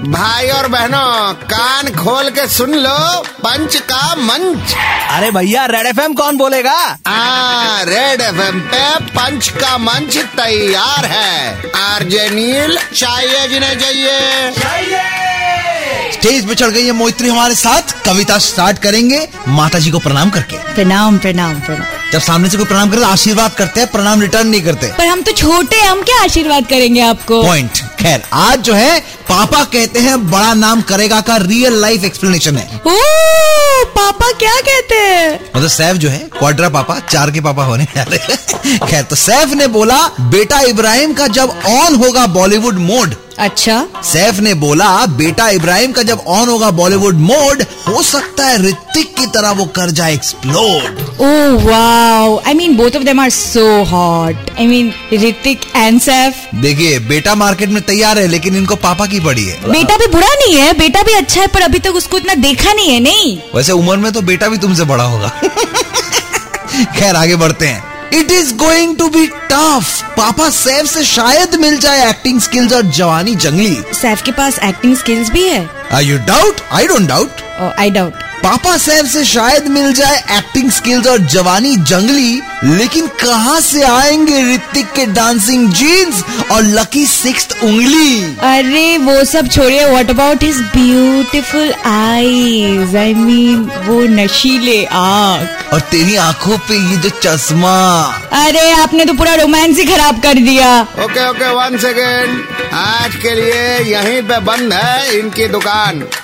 भाई और बहनों कान खोल के सुन लो पंच का मंच। अरे भैया रेड एफएम कौन बोलेगा? आ, रेड एफएम पे पंच का मंच तैयार है। आरजे नील चाहिए जिन्हें चाहिए। स्टेज पे चढ़ गई है मोहित्री हमारे साथ। कविता स्टार्ट करेंगे माता जी को प्रणाम करके। प्रणाम प्रणाम प्रणाम। जब सामने से कोई प्रणाम करे तो आशीर्वाद करते हैं प्रणाम रिटर्न नहीं करते। पर हम तो छोटे हम क्या आशीर्वाद करेंगे आपको? पॉइंट खैर आज जो है पापा कहते हैं बड़ा नाम करेगा का रियल लाइफ एक्सप्लेनेशन है। ओ पापा क्या कहते हैं? मतलब सैफ जो है क्वाड्रा पापा चार के पापा होने वाले खैर तो सैफ ने बोला बेटा इब्राहिम का जब ऑन होगा बॉलीवुड मोड अच्छा। सैफ ने बोला बेटा इब्राहिम का जब ऑन होगा बॉलीवुड मोड हो सकता है ऋतिक की तरह वो कर जाए explode oh wow. I mean both of them are so hot I mean Hrithik and Saif. देखिए बेटा मार्केट में तैयार है लेकिन इनको पापा की पड़ी है। बेटा भी बुरा नहीं है बेटा भी अच्छा है पर अभी तक उसको इतना देखा नहीं है नहीं। वैसे उम्र में तो बेटा भी तुमसे बड़ा होगा। खैर आगे बढ़ते हैं। It is going to be tough पापा सैफ से शायद मिल जाए एक्टिंग स्किल्स और जवानी जंगली। सैफ के पास एक्टिंग स्किल्स भी है। Are you doubt I don't doubt I doubt पापा सैफ से शायद मिल जाए एक्टिंग स्किल्स और जवानी जंगली लेकिन कहाँ से आएँगे ऋतिक के डांसिंग जीन्स और लकी सिक्स उंगली? अरे वो सब छोड़िए what about his beautiful eyes I mean वो नशीले आँख। और तेरी आँखों पे ये जो चश्मा। अरे आपने तो पूरा रोमांस ही खराब कर दिया। ओके ओके वन सेकेंड आज के लिए यहीं पे बंद है इनकी दुकान।